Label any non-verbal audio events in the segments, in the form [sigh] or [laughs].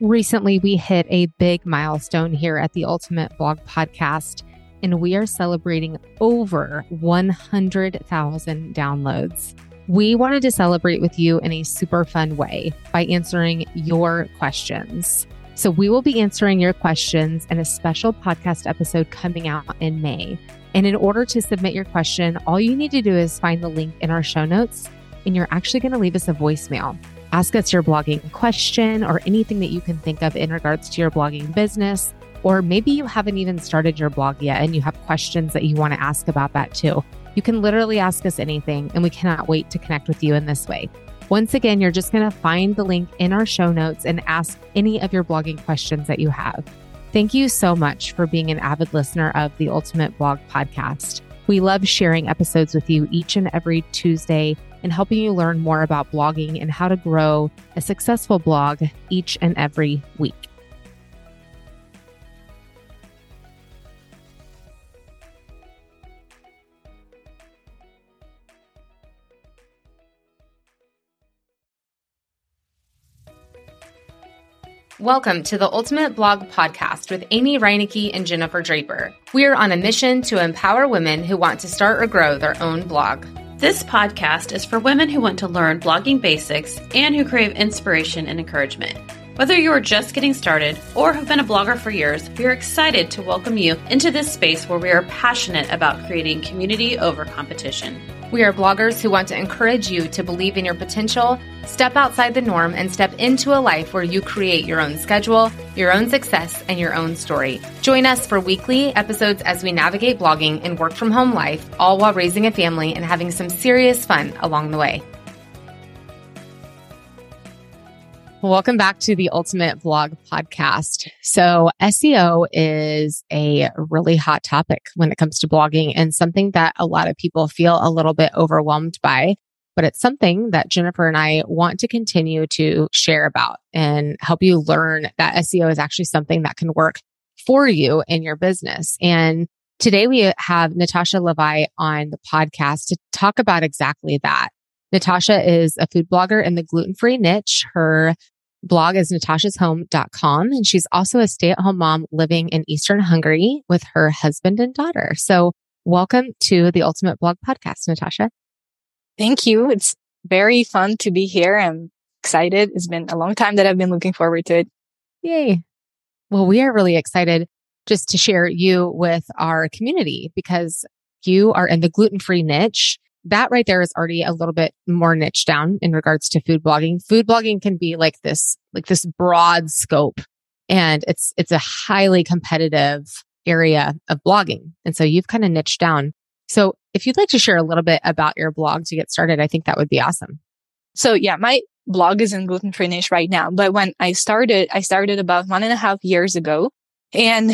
Recently, we hit a big milestone here at the Ultimate Blog Podcast, and we are celebrating over 100,000 downloads. We wanted to celebrate with you in a super fun way by answering your questions. So, we will be answering your questions in a special podcast episode coming out in May. And in order to submit your question, all you need to do is find the link in our show notes, and you're actually going to leave us a voicemail. Ask us your blogging question or anything that you can think of in regards to your blogging business. Or maybe you haven't even started your blog yet and you have questions that you want to ask about that too. You can literally ask us anything, and we cannot wait to connect with you in this way. Once again, you're just going to find the link in our show notes and ask any of your blogging questions that you have. Thank you so much for being an avid listener of the Ultimate Blog Podcast. We love sharing episodes with you each and every Tuesday and helping you learn more about blogging and how to grow a successful blog each and every week. Welcome to the Ultimate Blog Podcast with Amy Reinecke and Jennifer Draper. We are on a mission to empower women who want to start or grow their own blog. This podcast is for women who want to learn blogging basics and who crave inspiration and encouragement. Whether you are just getting started or have been a blogger for years, we are excited to welcome you into this space where we are passionate about creating community over competition. We are bloggers who want to encourage you to believe in your potential, step outside the norm, and step into a life where you create your own schedule, your own success, and your own story. Join us for weekly episodes as we navigate blogging and work from home life, all while raising a family and having some serious fun along the way. Welcome back to the Ultimate Blog Podcast. So, SEO is a really hot topic when it comes to blogging and something that a lot of people feel a little bit overwhelmed by. But it's something that Jennifer and I want to continue to share about and help you learn that SEO is actually something that can work for you in your business. And today we have Natasha Levai on the podcast to talk about exactly that. Natasha is a food blogger in the gluten free niche. Her blog is natashashome.com. And she's also a stay at home mom living in Eastern Hungary with her husband and daughter. So welcome to the Ultimate Blog Podcast, Natasha. Thank you. It's very fun to be here. I'm excited. It's been a long time that I've been looking forward to it. Yay. Well, we are really excited just to share you with our community because you are in the gluten free niche that right there is already a little bit more niche down in regards to food blogging. Food blogging can be like this, like this broad scope and it's, it's a highly competitive area of blogging. And so you've kind of niched down. So if you'd like to share a little bit about your blog to get started, I think that would be awesome. So yeah, my blog is in gluten free niche right now. But when I started, I started about one and a half years ago. And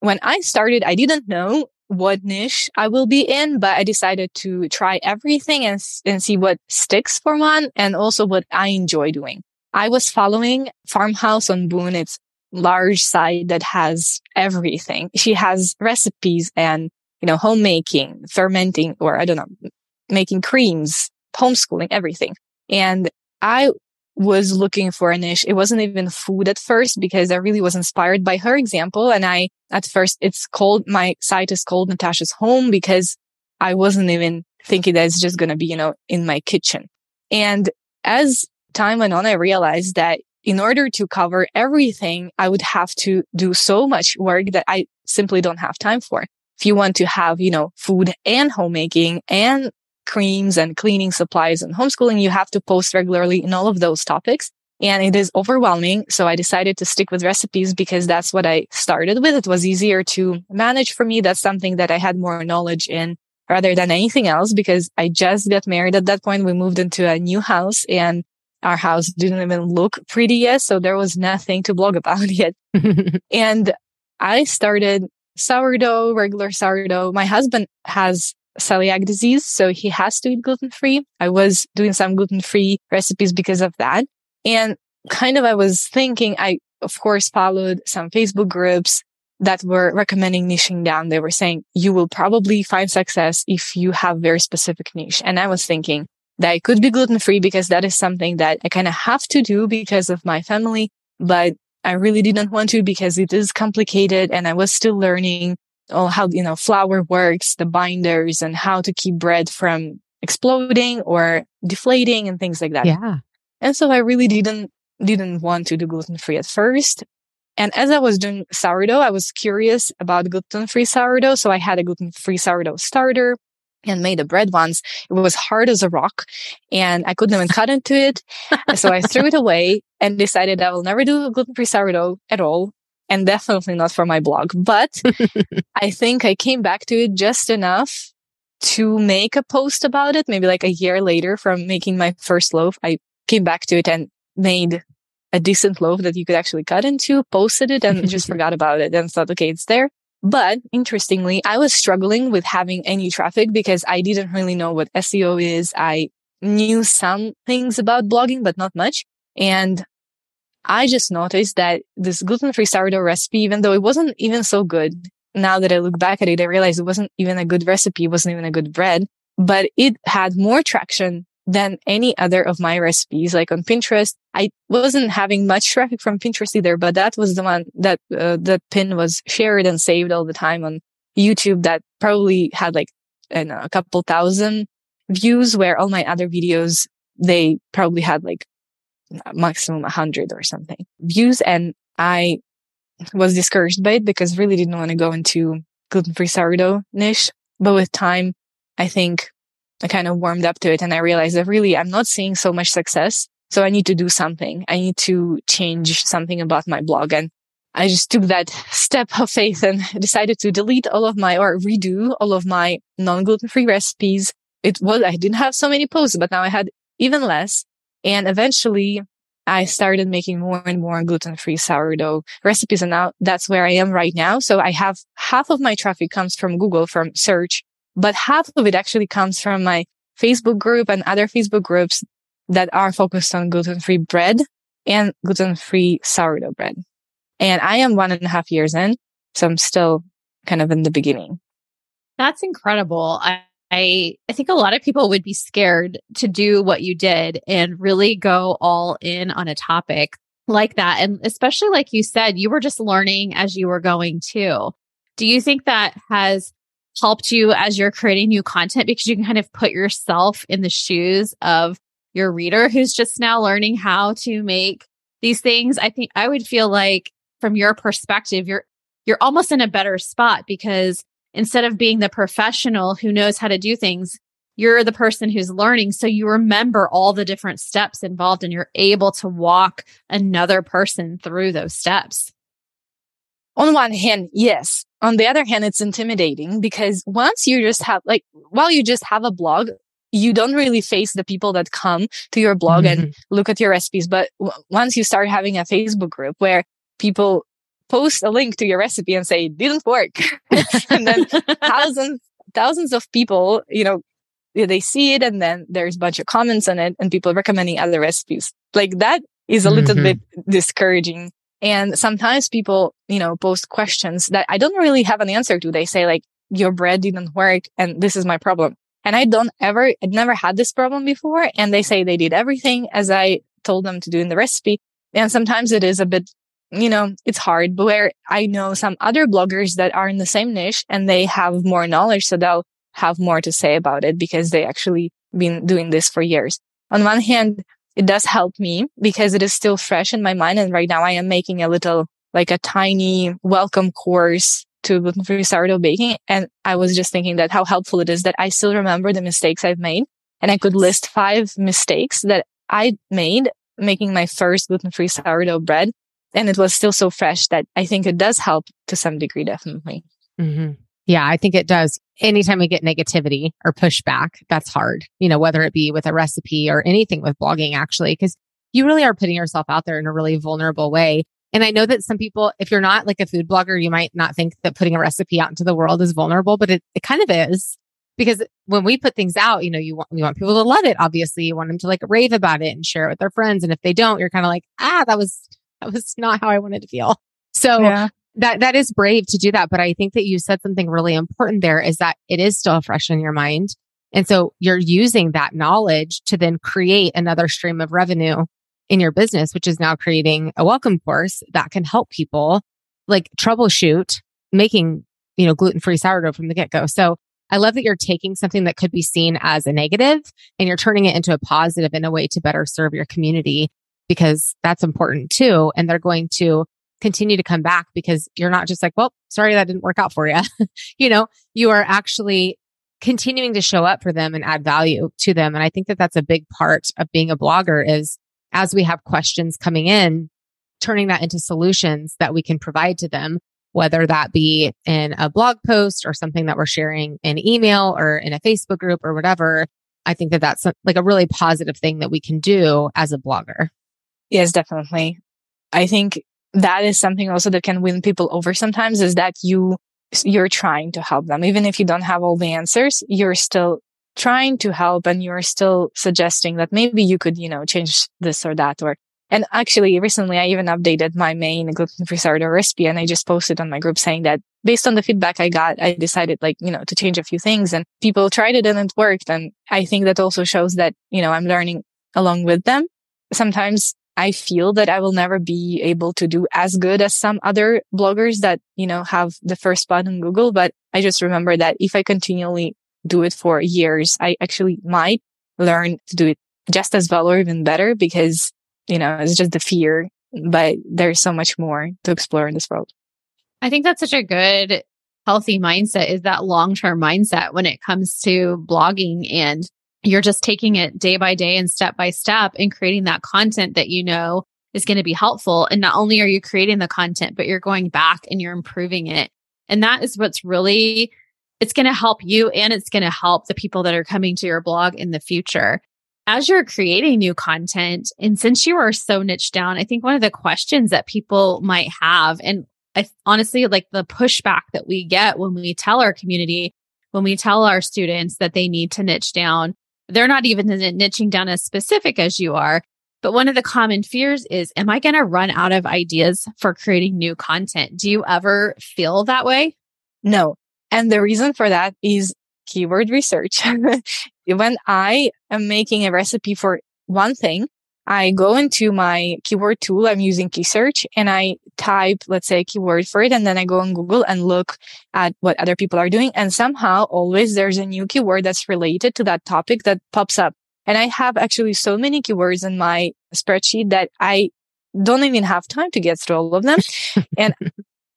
when I started, I didn't know what niche I will be in, but I decided to try everything and, and see what sticks for one and also what I enjoy doing. I was following Farmhouse on Boone. It's large site that has everything. She has recipes and, you know, homemaking, fermenting, or I don't know, making creams, homeschooling, everything. And I was looking for a niche. It wasn't even food at first because I really was inspired by her example. And I, at first, it's called, my site is called Natasha's Home because I wasn't even thinking that it's just going to be, you know, in my kitchen. And as time went on, I realized that in order to cover everything, I would have to do so much work that I simply don't have time for. If you want to have, you know, food and homemaking and creams and cleaning supplies and homeschooling, you have to post regularly in all of those topics. And it is overwhelming. So I decided to stick with recipes because that's what I started with. It was easier to manage for me. That's something that I had more knowledge in rather than anything else because I just got married at that point. We moved into a new house and our house didn't even look pretty yet. So there was nothing to blog [laughs] about yet. [laughs] and I started sourdough, regular sourdough. My husband has celiac disease. So he has to eat gluten free. I was doing some gluten free recipes because of that. And kind of I was thinking, I of course followed some Facebook groups that were recommending niching down. They were saying you will probably find success if you have very specific niche. And I was thinking that I could be gluten free because that is something that I kind of have to do because of my family. But I really didn't want to because it is complicated and I was still learning all how, you know, flour works, the binders and how to keep bread from exploding or deflating and things like that. Yeah. And so I really didn't, didn't want to do gluten free at first. And as I was doing sourdough, I was curious about gluten free sourdough. So I had a gluten free sourdough starter and made a bread once. It was hard as a rock and I couldn't even cut into it. so I threw it away and decided I will never do a gluten free sourdough at all. And definitely not for my blog. But [laughs] I think I came back to it just enough to make a post about it. Maybe like a year later from making my first loaf, I came back to it and made a decent loaf that you could actually cut into, posted it and just [laughs] forgot about it and thought, okay, it's there. But interestingly, I was struggling with having any traffic because I didn't really know what SEO is. I knew some things about blogging, but not much. And I just noticed that this gluten free sourdough recipe, even though it wasn't even so good, now that I look back at it, I realize it wasn't even a good recipe. It wasn't even a good bread, but it had more traction than any other of my recipes. Like on Pinterest, I wasn't having much [laughs] traffic from Pinterest either, but that was the one that uh, the pin was shared and saved all the time on YouTube that probably had like know, a couple thousand views where all my other videos, they probably had like maximum a hundred or something views. And I was discouraged by it because really didn't want to go into gluten free sourdough niche. But with time, I think I kind of warmed up to it and I realized that really I'm not seeing so much success. So I need to do something. I need to change something about my blog. And I just took that step of faith and [laughs] decided to delete all of my or redo all of my non-gluten free recipes. It was, I didn't have so many posts, but now I had even less. And eventually I started making more and more gluten free sourdough recipes. And now that's where I am right now. So I have half of my traffic comes from Google from search but half of it actually comes from my Facebook group and other Facebook groups that are focused on gluten free bread and gluten free sourdough bread. And I am one and a half years in. So I'm still kind of in the beginning. That's incredible. I, I, I think a lot of people would be scared to do what you did and really go all in on a topic like that. And especially like you said, you were just learning as you were going too. Do you think that has helped you as you're creating new content because you can kind of put yourself in the shoes of your reader who's just now learning how to make these things. I think I would feel like from your perspective, you're you're almost in a better spot because instead of being the professional who knows how to do things, you're the person who's learning. So you remember all the different steps involved and you're able to walk another person through those steps. On one hand, yes on the other hand, it's intimidating because once you just have, like, while you just have a blog, you don't really face the people that come to your blog mm-hmm. and look at your recipes. But w- once you start having a Facebook group where people post a link to your recipe and say, didn't work. [laughs] and then thousands, thousands of people, you know, they see it and then there's a bunch of comments on it and people recommending other recipes. Like that is a little mm-hmm. bit discouraging and sometimes people, you know, post questions that I don't really have an answer to. They say like, your bread didn't work and this is my problem. And I don't ever, I'd never had this problem before. And they say they did everything as I told them to do in the recipe. And sometimes it is a bit, you know, it's hard, but where I know some other bloggers that are in the same niche and they have more knowledge. So they'll have more to say about it because they actually been doing this for years. On one hand, it does help me because it is still fresh in my mind. And right now I am making a little, like a tiny welcome course to gluten free sourdough baking. And I was just thinking that how helpful it is that I still remember the mistakes I've made. And I could list five mistakes that I made making my first gluten free sourdough bread. And it was still so fresh that I think it does help to some degree, definitely. Mm-hmm. Yeah, I think it does. Anytime we get negativity or pushback, that's hard, you know, whether it be with a recipe or anything with blogging, actually, because you really are putting yourself out there in a really vulnerable way. And I know that some people, if you're not like a food blogger, you might not think that putting a recipe out into the world is vulnerable, but it, it kind of is because when we put things out, you know, you want, you want people to love it. Obviously you want them to like rave about it and share it with their friends. And if they don't, you're kind of like, ah, that was, that was not how I wanted to feel. So yeah that that is brave to do that but i think that you said something really important there is that it is still fresh in your mind and so you're using that knowledge to then create another stream of revenue in your business, which is now creating a welcome course that can help people like troubleshoot making, you know, gluten free sourdough from the get go. So I love that you're taking something that could be seen as a negative and you're turning it into a positive in a way to better serve your community because that's important too. And they're going to continue to come back because you're not just like, well, sorry, that didn't work out for you. [laughs] you know, you are actually continuing to show up for them and add value to them. And I think that that's a big part of being a blogger is as we have questions coming in, turning that into solutions that we can provide to them, whether that be in a blog post or something that we're sharing in email or in a Facebook group or whatever. I think that that's uh, like a really positive thing that we can do as a blogger. Yes, definitely. I think that is something also that can win people over sometimes is that you you're trying to help them. Even if you don't have all the answers you're still trying to help and you're still suggesting that maybe you could you know change this or that or and actually recently i even updated my main gluten-free sourdough recipe and i just posted on my group saying that based on the feedback i got i decided like you know to change a few things and people tried it and it worked. And i think that also shows that you know i'm learning along with them. Sometimes I feel that I will never be able to do as good as some other bloggers that, you know, have the first spot on Google. But I just remember that if I continually do it for years, I actually might learn to do it just as well or even better because, you know, it's just the fear, but there's so much more to explore in this world. I think that's such a good, healthy mindset is that long term mindset when it comes to blogging and you're just taking it day by day and step by step and creating that content that you know is going to be helpful. And not only are you creating the content, but you're going back and you're improving it. And that is what's really, it's going to help you and it's going to help the people that are coming to your blog in the future. As you're creating new content, and since you are so niche down, I think one of the questions that people might have, and I honestly like the pushback that we get when we tell our community, when we tell our students that they need to niche down, they're not even niching down as specific as you are. But one of the common fears is, am I going to run out of ideas for creating new content? Do you ever feel that way? No. And the reason for that is keyword research. [laughs] when I am making a recipe for one thing, I go into my keyword tool. I'm using KeySearch and I type, let's say a keyword for it. And then I go on Google and look at what other people are doing. And somehow always there's a new keyword that's related to that topic that pops up. And I have actually so many keywords in my spreadsheet that I don't even have time to get through all of them. [laughs] and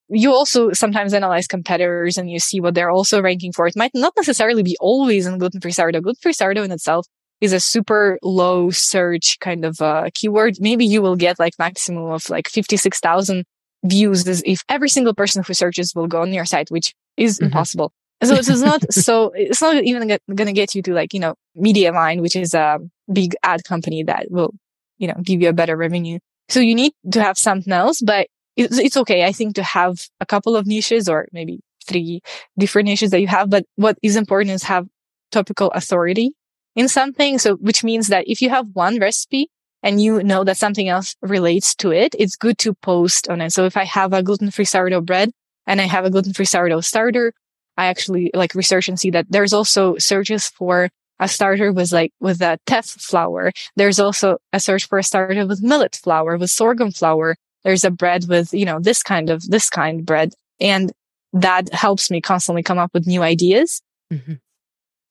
you also sometimes analyze competitors and you see what they're also ranking for. It might not necessarily be always in gluten-free sourdough. Gluten-free sourdough in itself is a super low search kind of uh, keyword, maybe you will get like maximum of like 56,000 views if every single person who searches will go on your site, which is mm-hmm. impossible. So it's not [laughs] so, it's not even going to get you to like, you know, Mediavine, which is a big ad company that will, you know, give you a better revenue. So you need to have something else, but it's, it's okay. I think to have a couple of niches or maybe three different niches that you have. But what is important is have topical authority in something. So, which means that if you have one recipe and you know that something else relates to it, it's good to post on it. So if I have a gluten-free sourdough bread and I have a gluten-free sourdough starter, I actually like research and see that there's also searches for a starter with like with a teff flour. There's also a search for a starter with millet flour, with sorghum flour. There's a bread with, you know, this kind of, this kind of bread. And that helps me constantly come up with new ideas. Mm-hmm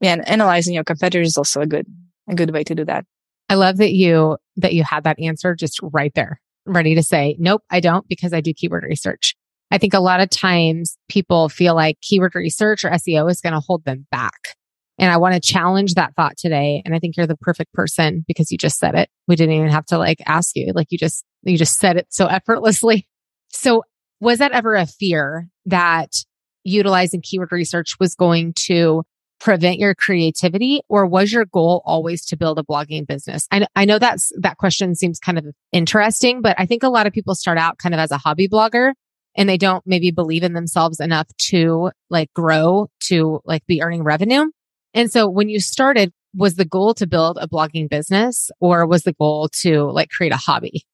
and analyzing your competitors is also a good a good way to do that. I love that you that you had that answer just right there, ready to say, nope, I don't because I do keyword research. I think a lot of times people feel like keyword research or SEO is going to hold them back. And I want to challenge that thought today. And I think you're the perfect person because you just said it. We didn't even have to like ask you. Like you just, you just said it so [laughs] effortlessly. So was that ever a fear that utilizing keyword research was going to prevent your creativity or was your goal always to build a blogging business? I, I know that's, that question seems kind of interesting, but I think a lot of people start out kind of as a hobby blogger and they don't maybe believe in themselves enough to like grow to like be earning revenue. And so when you started, was the goal to build a blogging business or was the goal to like create a hobby?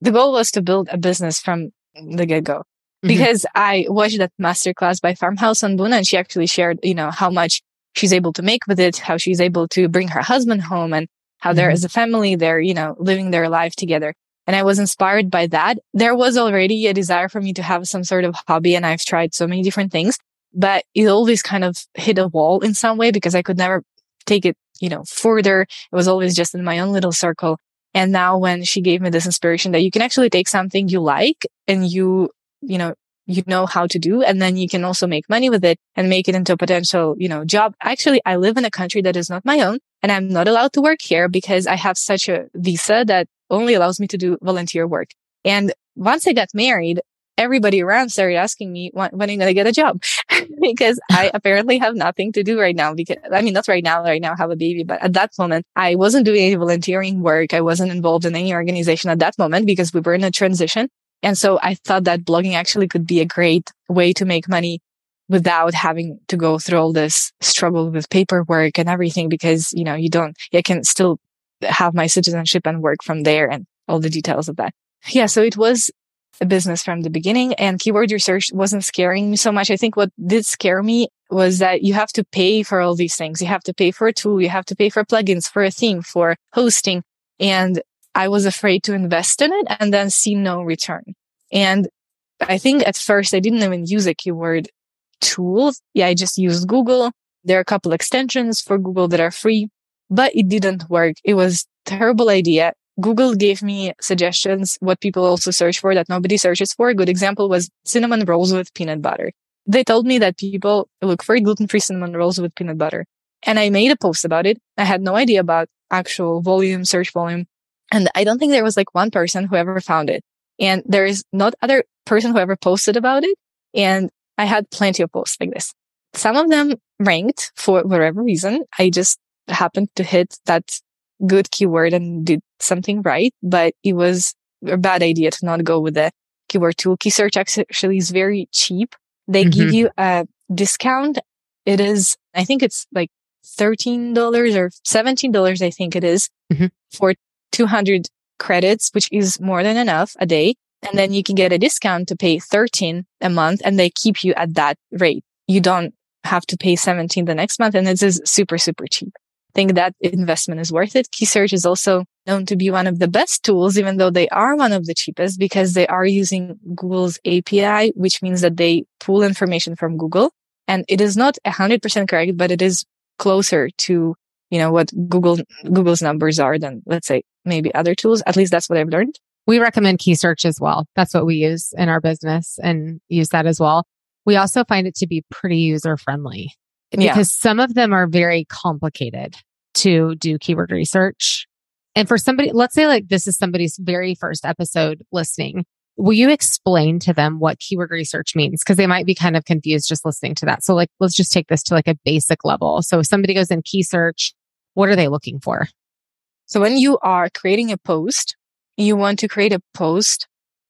The goal was to build a business from the get go. Mm-hmm. Because I watched that masterclass by Farmhouse on Boone and she actually shared, you know, how much she's able to make with it, how she's able to bring her husband home and how mm-hmm. as a family, they're, you know, living their life together. And I was inspired by that. There was already a desire for me to have some sort of hobby and I've tried so many different things, but it always kind of hit a wall in some way because I could never take it, you know, further. It was always just in my own little circle. And now when she gave me this inspiration that you can actually take something you like and you, you know, you know how to do. And then you can also make money with it and make it into a potential, you know, job. Actually, I live in a country that is not my own and I'm not allowed to work here because I have such a visa that only allows me to do volunteer work. And once I got married, everybody around started asking me when, when I'm going to get a job [laughs] because I [laughs] apparently have nothing to do right now. Because I mean, not right now, right now I have a baby, but at that moment, I wasn't doing any volunteering work. I wasn't involved in any organization at that moment because we were in a transition. And so I thought that blogging actually could be a great way to make money without having to go through all this struggle with paperwork and everything because, you know, you don't, I can still have my citizenship and work from there and all the details of that. Yeah. So it was a business from the beginning and keyword research wasn't scaring me so much. I think what did scare me was that you have to pay for all these things. You have to pay for a tool. You have to pay for plugins, for a theme, for hosting. And I was afraid to invest in it and then see no return. And I think at first I didn't even use a keyword tool. Yeah, I just used Google. There are a couple extensions for Google that are free, but it didn't work. It was terrible idea. Google gave me suggestions, what people also search for that nobody searches for. A good example was cinnamon rolls with peanut butter. They told me that people look for gluten-free cinnamon rolls with peanut butter. And I made a post about it. I had no idea about actual volume, search volume. And I don't think there was like one person who ever found it. And there is not other person who ever posted about it. And I had plenty of posts like this. Some of them ranked for whatever reason. I just happened to hit that good keyword and did something right, but it was a bad idea to not go with the keyword tool. KeySearch actually is very cheap. They mm-hmm. give you a discount. It is, I think it's like $13 or $17. I think it is mm-hmm. for 200 credits, which is more than enough a day. And then you can get a discount to pay 13 a month and they keep you at that rate. You don't have to pay 17 the next month. And this is super, super cheap. I think that investment is worth it. KeySearch is also known to be one of the best tools, even though they are one of the cheapest because they are using Google's API, which means that they pull information from Google. And it is not 100% correct, but it is closer to, you know, what Google, Google's numbers are than, let's say, maybe other tools. At least that's what I've learned. We recommend KeySearch as well. That's what we use in our business and use that as well. We also find it to be pretty user friendly because yeah. some of them are very complicated to do keyword research. And for somebody, let's say like this is somebody's very first episode listening. Will you explain to them what keyword research means? Because they might be kind of confused just listening to that. So like, let's just take this to like a basic level. So if somebody goes in KeySearch, what are they looking for? So when you are creating a post, you want to create a post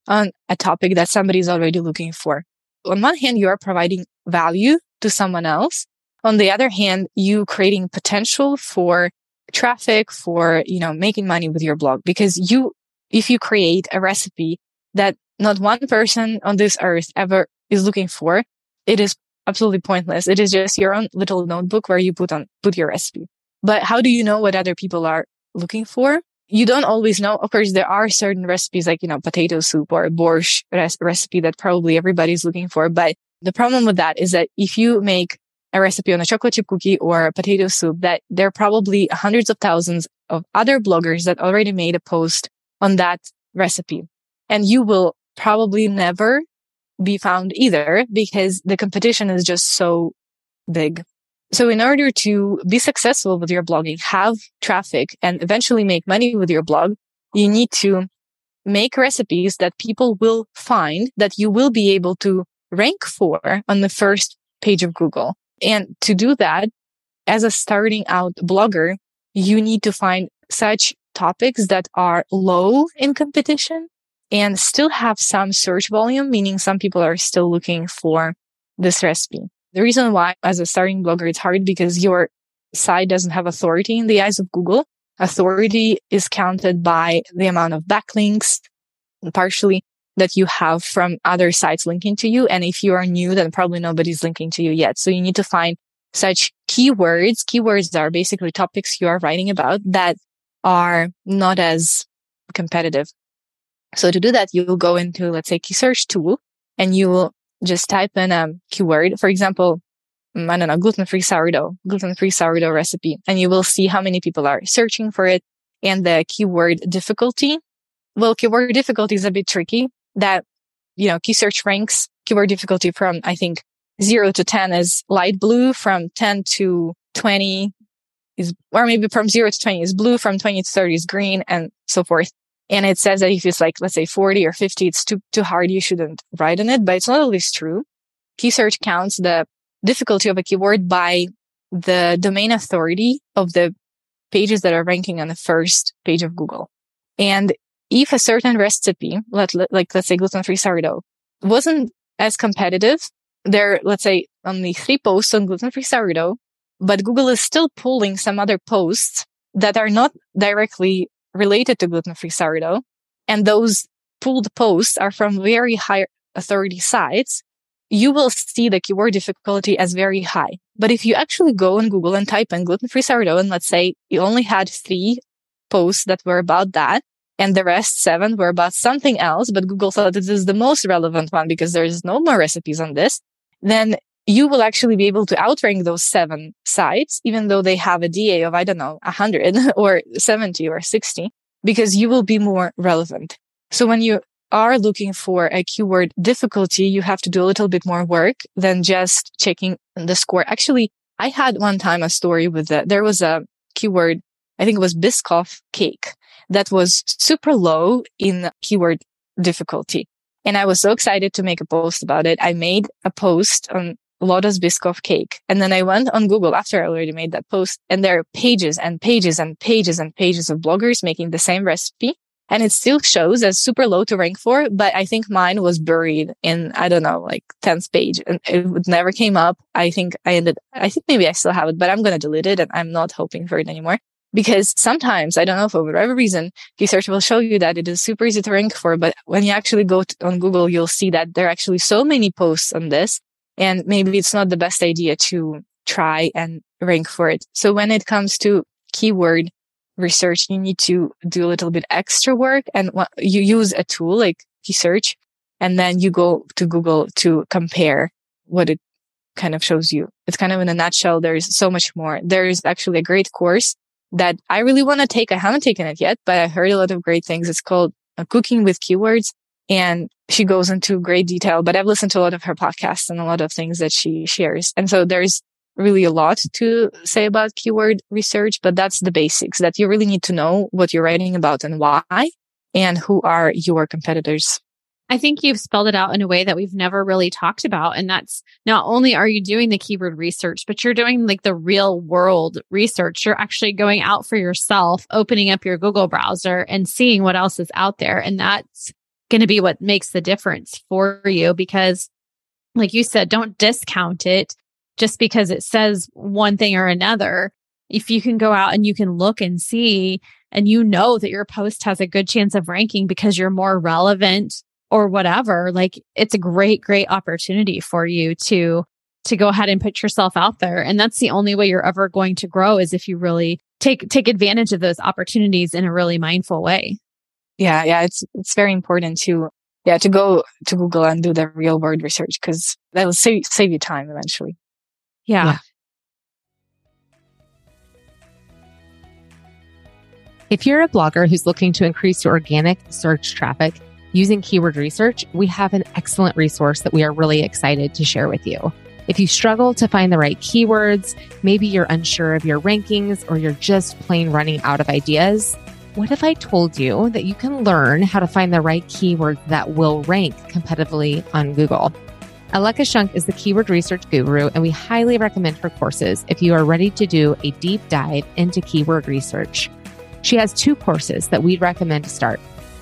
on a topic that somebody is already looking for. On one hand, you are providing value to someone else. On the other hand, you creating potential for traffic, for, you know, making money with your blog because you, if you create a recipe that not one person on this earth ever is looking for, it is absolutely pointless. It is just your own little notebook where you put on, put your recipe. But how do you know what other people are looking for? You don't always know. Of course, there are certain recipes like, you know, potato soup or borscht res- recipe that probably everybody's looking for. But the problem with that is that if you make a recipe on a chocolate chip cookie or a potato soup, that there are probably hundreds of thousands of other bloggers that already made a post on that recipe. And you will probably never be found either because the competition is just so big. So in order to be successful with your blogging, have traffic and eventually make money with your blog, you need to make recipes that people will find that you will be able to rank for on the first page of Google. And to do that, as a starting out blogger, you need to find such topics that are low in competition and still have some search volume, meaning some people are still looking for this recipe. The reason why as a starting blogger, it's hard because your site doesn't have authority in the eyes of Google. Authority is counted by the amount of backlinks, partially that you have from other sites linking to you. And if you are new, then probably nobody's linking to you yet. So you need to find such keywords. Keywords are basically topics you are writing about that are not as competitive. So to do that, you will go into, let's say, KeySearch tool and you will just type in a keyword. For example, mm, I don't know, gluten-free sourdough, gluten-free sourdough recipe, and you will see how many people are searching for it and the keyword difficulty. Well, keyword difficulty is a bit tricky that, you know, KeySearch ranks keyword difficulty from, I think, zero to 10 is light blue from 10 to 20 is, or maybe from zero to 20 is blue, from 20 to 30 is green and so forth. And it says that if it's like, let's say 40 or 50, it's too, too hard. You shouldn't write on it, but it's not always true. KeySearch counts the difficulty of a keyword by the domain authority of the pages that are ranking on the first page of Google. And if a certain recipe, let, like let's say gluten-free sourdough, wasn't as competitive, there, let's say only three posts on gluten-free sourdough, but Google is still pulling some other posts that are not directly related to gluten-free sourdough. And those pulled posts are from very high authority sites. You will see the keyword difficulty as very high. But if you actually go on Google and type in gluten-free sourdough, and let's say you only had three posts that were about that, and the rest seven were about something else, but Google thought this is the most relevant one because there's no more recipes on this, then you will actually be able to outrank those seven sites, even though they have a DA of, I don't know, 100 [laughs] or 70 or 60, because you will be more relevant. So when you are looking for a keyword difficulty, you have to do a little bit more work than just checking the score. Actually, I had one time a story with that. There was a keyword, I think it was Biscoff cake that was super low in keyword difficulty. And I was so excited to make a post about it. I made a post on Lotus Biscoff cake. And then I went on Google after I already made that post and there are pages and pages and pages and pages of bloggers making the same recipe. And it still shows as super low to rank for, but I think mine was buried in, I don't know, like 10th page and it never came up. I think I ended, I think maybe I still have it, but I'm going to delete it and I'm not hoping for it anymore because sometimes I don't know for whatever reason, KeySearch will show you that it is super easy to rank for. But when you actually go to, on Google, you'll see that there are actually so many posts on this and maybe it's not the best idea to try and rank for it. So when it comes to keyword research, you need to do a little bit extra work and you use a tool like search and then you go to Google to compare what it kind of shows you. It's kind of in a nutshell. There's so much more. There's actually a great course that I really want to take. I haven't taken it yet, but I heard a lot of great things. It's called uh, Cooking with Keywords. And she goes into great detail, but I've listened to a lot of her podcasts and a lot of things that she shares. And so there's really a lot to say about keyword research, but that's the basics that you really need to know what you're writing about and why and who are your competitors. I think you've spelled it out in a way that we've never really talked about. And that's not only are you doing the keyword research, but you're doing like the real world research. You're actually going out for yourself, opening up your Google browser and seeing what else is out there. And that's going to be what makes the difference for you because, like you said, don't discount it just because it says one thing or another. If you can go out and you can look and see, and you know that your post has a good chance of ranking because you're more relevant or whatever, like it's a great, great opportunity for you to, to go ahead and put yourself out there. And that's the only way you're ever going to grow is if you really take, take advantage of those opportunities in a really mindful way. Yeah. Yeah. It's, it's very important to, yeah, to go to Google and do the real world research because that will save, save you time eventually. yeah. yeah. If you're a blogger who's looking to increase your organic search traffic, using keyword research, we have an excellent resource that we are really excited to share with you. If you struggle to find the right keywords, maybe you're unsure of your rankings or you're just plain running out of ideas, what if I told you that you can learn how to find the right keywords that will rank competitively on Google? Aleka Shunk is the keyword research guru, and we highly recommend her courses if you are ready to do a deep dive into keyword research. She has two courses that we'd recommend to start.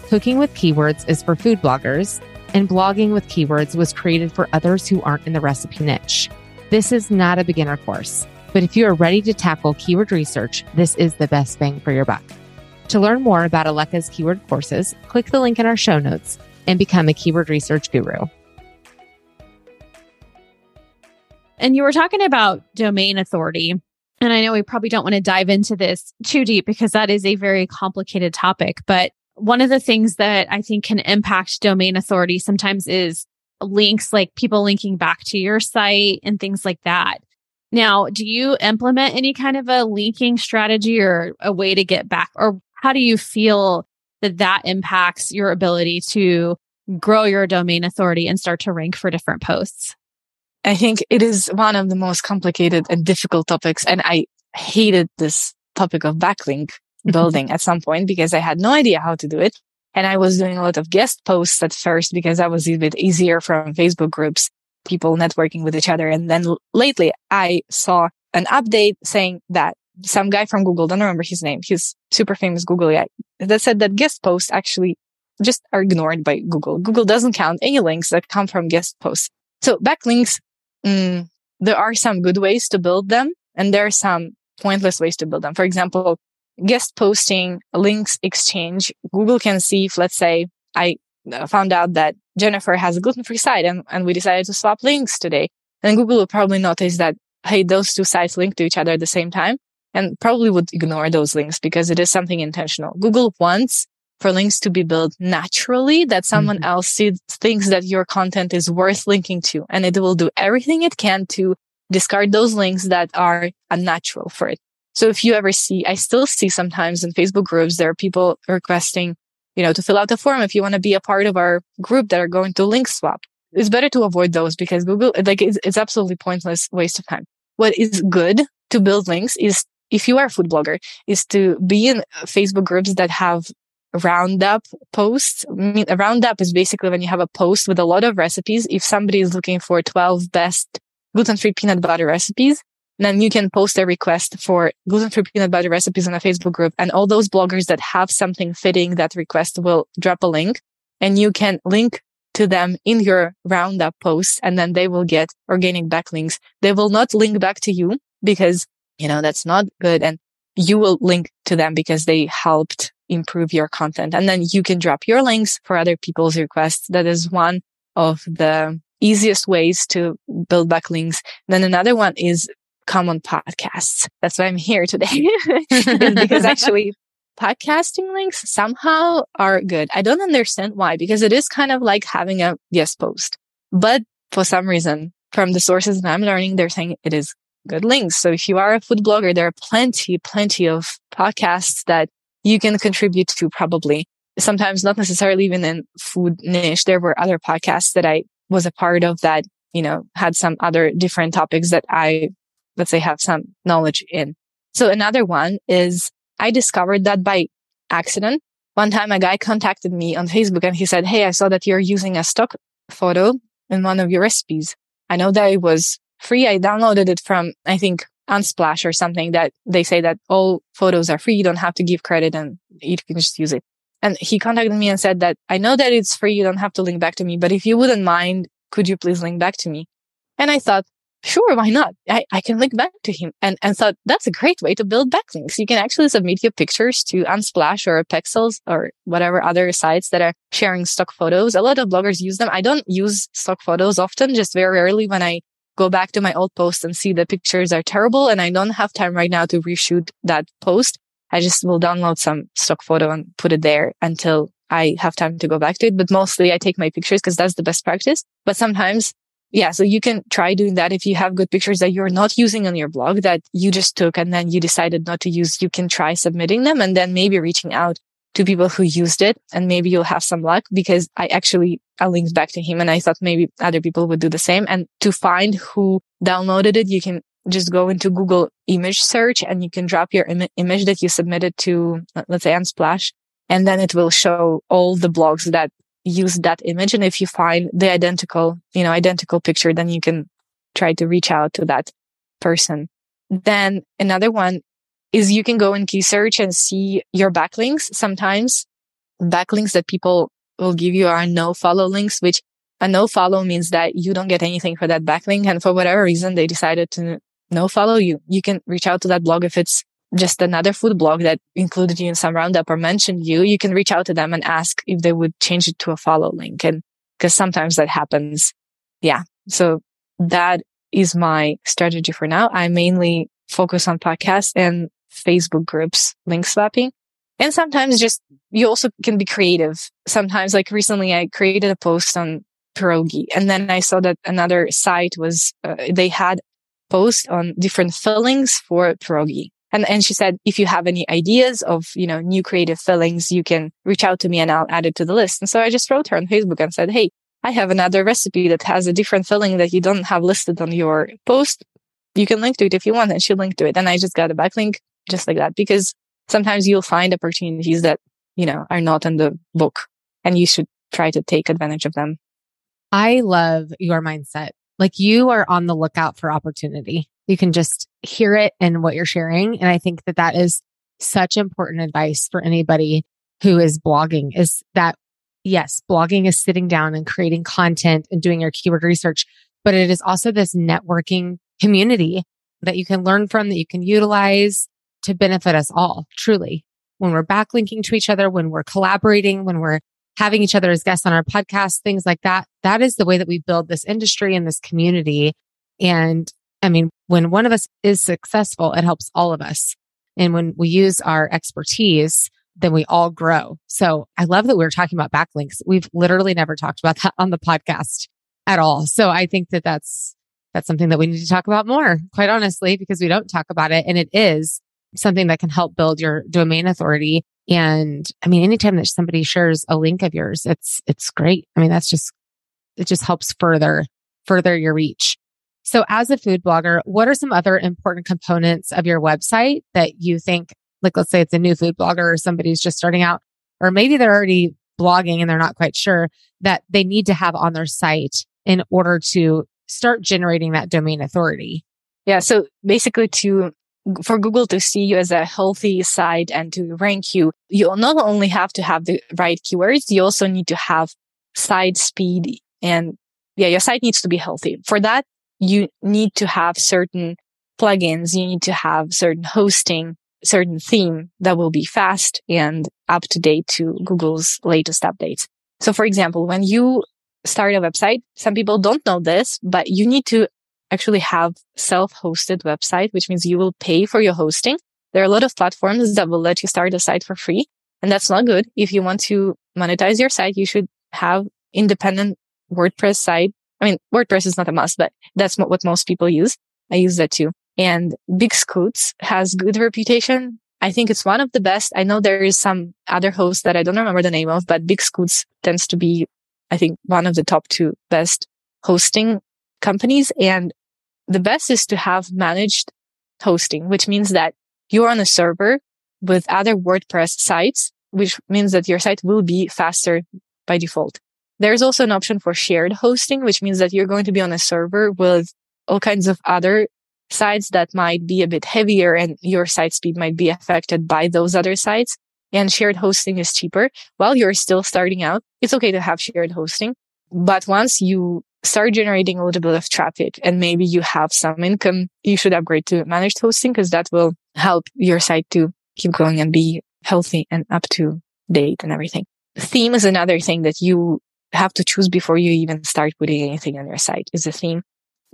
Cooking with Keywords is for food bloggers, and Blogging with Keywords was created for others who aren't in the recipe niche. This is not a beginner course, but if you are ready to tackle keyword research, this is the best bang for your buck. To learn more about Aleka's keyword courses, click the link in our show notes and become a keyword research guru. And you were talking about domain authority And I know we probably don't want to dive into this too deep because that is a very complicated topic. But one of the things that I think can impact domain authority sometimes is links, like people linking back to your site and things like that. Now, do you implement any kind of a linking strategy or a way to get back? Or how do you feel that that impacts your ability to grow your domain authority and start to rank for different posts? I think it is one of the most complicated and difficult topics. And I hated this topic of backlink mm-hmm. building at some point because I had no idea how to do it. And I was doing a lot of guest posts at first because that was a bit easier from Facebook groups, people networking with each other. And then lately I saw an update saying that some guy from Google, don't remember his name. He's super famous Google guy that said that guest posts actually just are ignored by Google. Google doesn't count any links that come from guest posts. So backlinks, mm, there are some good ways to build them and there are some pointless ways to build them. For example, guest posting, links exchange. Google can see if, let's say, I uh, found out that Jennifer has a gluten free site and, and we decided to swap links today. And Google will probably notice that, hey, those two sites link to each other at the same time and probably would ignore those links because it is something intentional. Google wants for links to be built naturally that someone mm-hmm. else sees, thinks that your content is worth linking to and it will do everything it can to discard those links that are unnatural for it. So if you ever see, I still see sometimes in Facebook groups, there are people requesting, you know, to fill out a form if you want to be a part of our group that are going to link swap. It's better to avoid those because Google, like, it's, it's absolutely pointless waste of time. What is good to build links is if you are a food blogger is to be in Facebook groups that have roundup posts. I mean, a roundup is basically when you have a post with a lot of recipes. If somebody is looking for 12 best gluten-free peanut butter recipes, then you can post a request for gluten-free peanut butter recipes in a Facebook group. And all those bloggers that have something fitting that request will drop a link and you can link to them in your roundup post and then they will get organic backlinks. They will not link back to you because, you know, that's not good. And you will link to them because they helped improve your content. And then you can drop your links for other people's requests. That is one of the easiest ways to build back backlinks. Then another one is come on podcasts. That's why I'm here today [laughs] because [laughs] actually podcasting links somehow are good. I don't understand why, because it is kind of like having a guest post, but for some reason from the sources that I'm learning, they're saying it is good links. So if you are a food blogger, there are plenty, plenty of podcasts that you can contribute to probably sometimes not necessarily even in food niche. There were other podcasts that I was a part of that, you know, had some other different topics that I, let's say have some knowledge in. So another one is I discovered that by accident. One time a guy contacted me on Facebook and he said, Hey, I saw that you're using a stock photo in one of your recipes. I know that it was free. I downloaded it from, I think, Unsplash or something that they say that all photos are free. You don't have to give credit and you can just use it. And he contacted me and said that I know that it's free. You don't have to link back to me, but if you wouldn't mind, could you please link back to me? And I thought, sure, why not? I, I can link back to him and, and thought that's a great way to build backlinks. You can actually submit your pictures to Unsplash or Pexels or whatever other sites that are sharing stock photos. A lot of bloggers use them. I don't use stock photos often, just very rarely when I go back to my old post and see the pictures are terrible and I don't have time right now to reshoot that post. I just will download some stock photo and put it there until I have time to go back to it. But mostly I take my pictures because that's the best practice. But sometimes, yeah, so you can try doing that. If you have good pictures that you're not using on your blog that you just took and then you decided not to use, you can try submitting them and then maybe reaching out to people who used it and maybe you'll have some luck because I actually, I linked back to him and I thought maybe other people would do the same. And to find who downloaded it, you can just go into Google image search and you can drop your Im- image that you submitted to, let's say Unsplash. And then it will show all the blogs that use that image. And if you find the identical, you know, identical picture, then you can try to reach out to that person. Then another one is you can go in KeySearch and see your backlinks. Sometimes backlinks that people will give you are no follow links, which a no follow means that you don't get anything for that backlink. And for whatever reason, they decided to no follow you. You can reach out to that blog if it's just another food blog that included you in some roundup or mentioned you. You can reach out to them and ask if they would change it to a follow link. And because sometimes that happens. Yeah. So that is my strategy for now. I mainly focus on podcasts and Facebook groups, link swapping. And sometimes just you also can be creative. Sometimes like recently I created a post on pierogi and then I saw that another site was, uh, they had post on different fillings for pierogi. And, and she said, if you have any ideas of, you know, new creative fillings, you can reach out to me and I'll add it to the list. And so I just wrote her on Facebook and said, Hey, I have another recipe that has a different filling that you don't have listed on your post. You can link to it if you want. And she linked to it. And I just got a backlink just like that because sometimes you'll find opportunities that, you know, are not in the book and you should try to take advantage of them. I love your mindset. Like you are on the lookout for opportunity. You can just hear it in what you're sharing. And I think that that is such important advice for anybody who is blogging is that yes, blogging is sitting down and creating content and doing your keyword research, but it is also this networking community that you can learn from, that you can utilize to benefit us all, truly. When we're backlinking to each other, when we're collaborating, when we're having each other as guests on our podcast, things like that, that is the way that we build this industry and this community. And I mean, when one of us is successful, it helps all of us. And when we use our expertise, then we all grow. So I love that we are talking about backlinks. We've literally never talked about that on the podcast at all. So I think that that's, that's something that we need to talk about more, quite honestly, because we don't talk about it. And it is something that can help build your domain authority. And I mean, anytime that somebody shares a link of yours, it's, it's great. I mean, that's just, it just helps further, further your reach. So as a food blogger, what are some other important components of your website that you think, like, let's say it's a new food blogger or somebody's just starting out, or maybe they're already blogging and they're not quite sure that they need to have on their site in order to start generating that domain authority? Yeah. So basically to for Google to see you as a healthy site and to rank you, you not only have to have the right keywords, you also need to have site speed and yeah, your site needs to be healthy. For that, you need to have certain plugins. You need to have certain hosting, certain theme that will be fast and up to date to Google's latest updates. So for example, when you start a website, some people don't know this, but you need to actually have self-hosted website, which means you will pay for your hosting. There are a lot of platforms that will let you start a site for free. And that's not good. If you want to monetize your site, you should have independent WordPress site I mean, WordPress is not a must, but that's what most people use. I use that too. And Big Scoots has good reputation. I think it's one of the best. I know there is some other host that I don't remember the name of, but Big Scoots tends to be, I think, one of the top two best hosting companies. And the best is to have managed hosting, which means that you're on a server with other WordPress sites, which means that your site will be faster by default. There's also an option for shared hosting, which means that you're going to be on a server with all kinds of other sites that might be a bit heavier and your site speed might be affected by those other sites. And shared hosting is cheaper while you're still starting out. It's okay to have shared hosting. But once you start generating a little bit of traffic and maybe you have some income, you should upgrade to managed hosting because that will help your site to keep going and be healthy and up to date and everything. Theme is another thing that you have to choose before you even start putting anything on your site is the theme.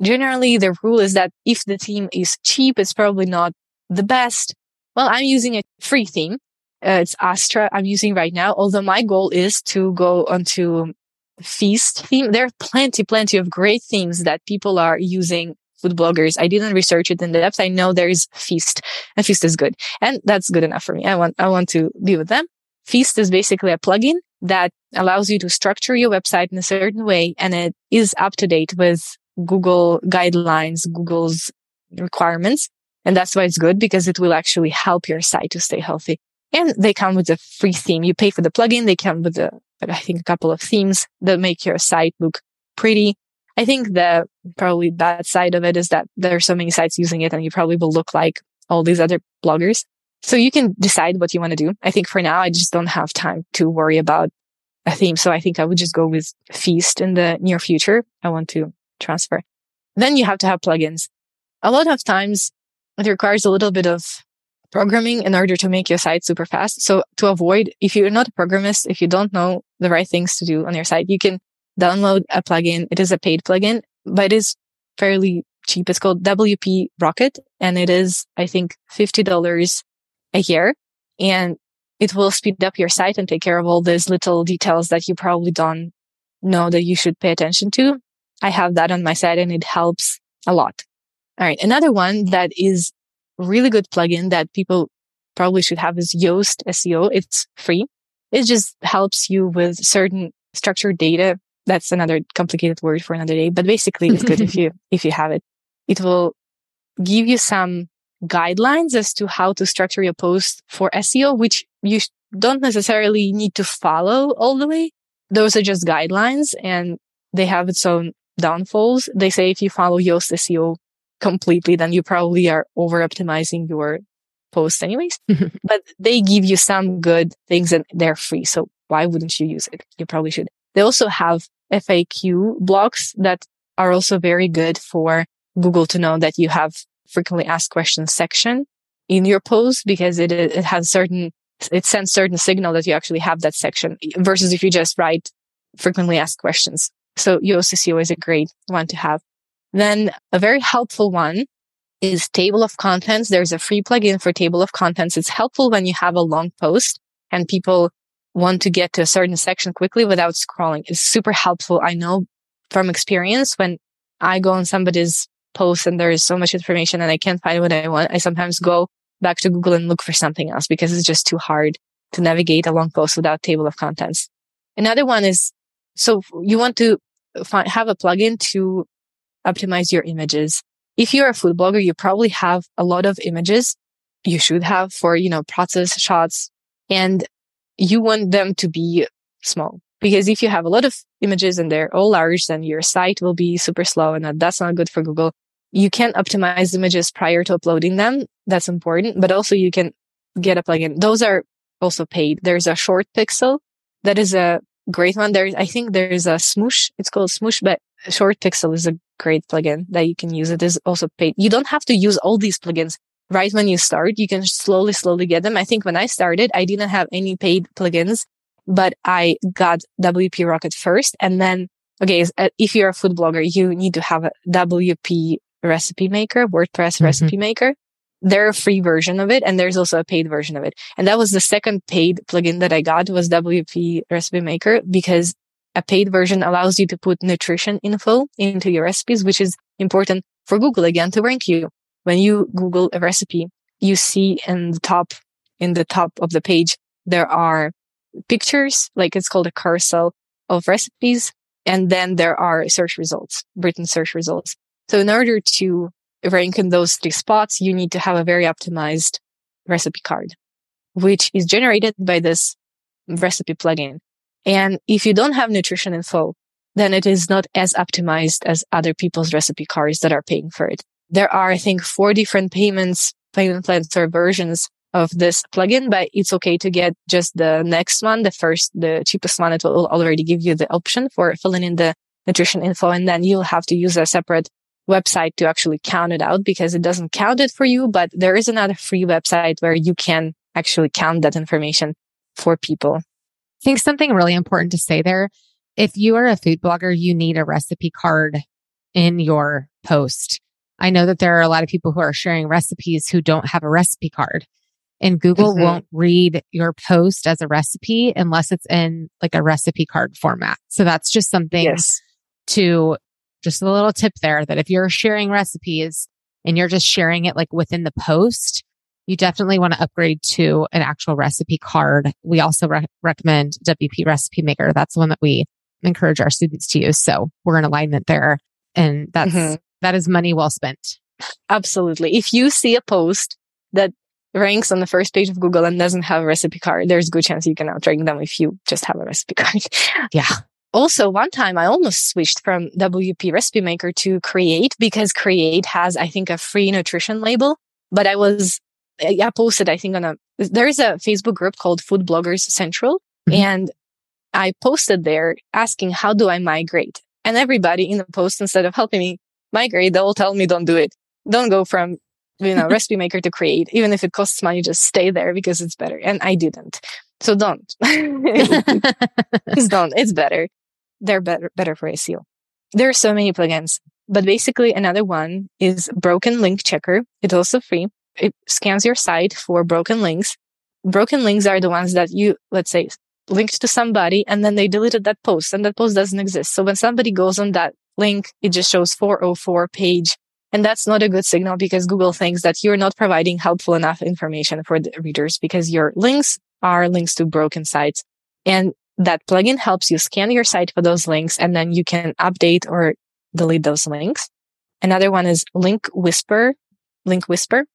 Generally, the rule is that if the theme is cheap, it's probably not the best. Well, I'm using a free theme. Uh, it's Astra I'm using right now, although my goal is to go onto Feast theme. There are plenty, plenty of great themes that people are using food bloggers. I didn't research it in the depth. I know there is Feast and Feast is good and that's good enough for me. I want, I want to be with them. Feast is basically a plugin that allows you to structure your website in a certain way and it is up to date with Google guidelines, Google's requirements. And that's why it's good because it will actually help your site to stay healthy. And they come with a free theme. You pay for the plugin. They come with a, I think a couple of themes that make your site look pretty. I think the probably bad side of it is that there are so many sites using it and you probably will look like all these other bloggers. So you can decide what you want to do. I think for now, I just don't have time to worry about a theme. So I think I would just go with Feast in the near future. I want to transfer. Then you have to have plugins. A lot of times it requires a little bit of programming in order to make your site super fast. So to avoid, if you're not a programmist, if you don't know the right things to do on your site, you can download a plugin. It is a paid plugin, but it is fairly cheap. It's called WP Rocket and it is, I think, $50 a year and it will speed up your site and take care of all these little details that you probably don't know that you should pay attention to. I have that on my site and it helps a lot. All right. Another one that is really good plugin that people probably should have is Yoast SEO. It's free. It just helps you with certain structured data. That's another complicated word for another day, but basically it's good if [laughs] you, if you have it. It will give you some guidelines as to how to structure your post for SEO, which you don't necessarily need to follow all the way. Those are just guidelines and they have its own downfalls. They say if you follow Yoast SEO completely, then you probably are over optimizing your post anyways. [laughs] but they give you some good things and they're free. So why wouldn't you use it? You probably should. They also have FAQ blocks that are also very good for Google to know that you have frequently asked questions section in your post because it, it has certain, it sends certain signal that you actually have that section versus if you just write frequently asked questions. So SEO is a great one to have. Then a very helpful one is table of contents. There's a free plugin for table of contents. It's helpful when you have a long post and people want to get to a certain section quickly without scrolling. It's super helpful. I know from experience when I go on somebody's post and there is so much information and I can't find what I want. I sometimes go back to Google and look for something else because it's just too hard to navigate a long post without table of contents. Another one is, so you want to find, have a plugin to optimize your images. If you're a food blogger, you probably have a lot of images you should have for, you know, process shots and you want them to be small because if you have a lot of images and they're all large, then your site will be super slow and that's not good for Google. You can optimize images prior to uploading them. That's important, but also you can get a plugin. Those are also paid. There's a short pixel that is a great one. There's, I think there's a Smush. It's called Smush, but ShortPixel is a great plugin that you can use. It is also paid. You don't have to use all these plugins right when you start. You can slowly, slowly get them. I think when I started, I didn't have any paid plugins, but I got WP Rocket first. And then, okay, uh, if you're a food blogger, you need to have a WP recipe maker, WordPress mm-hmm. recipe maker. There's a free version of it and there's also a paid version of it. And that was the second paid plugin that I got was WP recipe maker because a paid version allows you to put nutrition info into your recipes, which is important for Google again to rank you. When you Google a recipe, you see in the top, in the top of the page, there are pictures, like it's called a carousel of recipes. And then there are search results, written search results. So in order to rank in those three spots, you need to have a very optimized recipe card, which is generated by this recipe plugin. And if you don't have nutrition info, then it is not as optimized as other people's recipe cards that are paying for it. There are, I think, four different payments, payment plans or versions of this plugin, but it's okay to get just the next one, the first, the cheapest one. It will already give you the option for filling in the nutrition info. And then you'll have to use a separate website to actually count it out because it doesn't count it for you. But there is another free website where you can actually count that information for people. I think something really important to say there. If you are a food blogger, you need a recipe card in your post. I know that there are a lot of people who are sharing recipes who don't have a recipe card and Google mm-hmm. won't read your post as a recipe unless it's in like a recipe card format. So that's just something yes. to just a little tip there that if you're sharing recipes and you're just sharing it like within the post, you definitely want to upgrade to an actual recipe card. We also re- recommend WP Recipe Maker. That's the one that we encourage our students to use. So we're in alignment there. And that's, mm-hmm. that is money well spent. Absolutely. If you see a post that ranks on the first page of Google and doesn't have a recipe card, there's a good chance you can outrank them if you just have a recipe [laughs] card. yeah. Also, one time I almost switched from WP Recipe Maker to Create because Create has, I think, a free nutrition label. But I was, I posted, I think, on a, there is a Facebook group called Food Bloggers Central. Mm-hmm. And I posted there asking, how do I migrate? And everybody in the post, instead of helping me migrate, they'll tell me, don't do it. Don't go from, you know, [laughs] recipe maker to create. Even if it costs money, just stay there because it's better. And I didn't. So don't. [laughs] Just don't. It's better they're better, better for SEO. There are so many plugins. But basically another one is broken link checker. It's also free. It scans your site for broken links. Broken links are the ones that you, let's say, linked to somebody and then they deleted that post and that post doesn't exist. So when somebody goes on that link, it just shows 404 page. And that's not a good signal because Google thinks that you're not providing helpful enough information for the readers because your links are links to broken sites. And that plugin helps you scan your site for those links and then you can update or delete those links. Another one is Link Whisper, Link Whisper.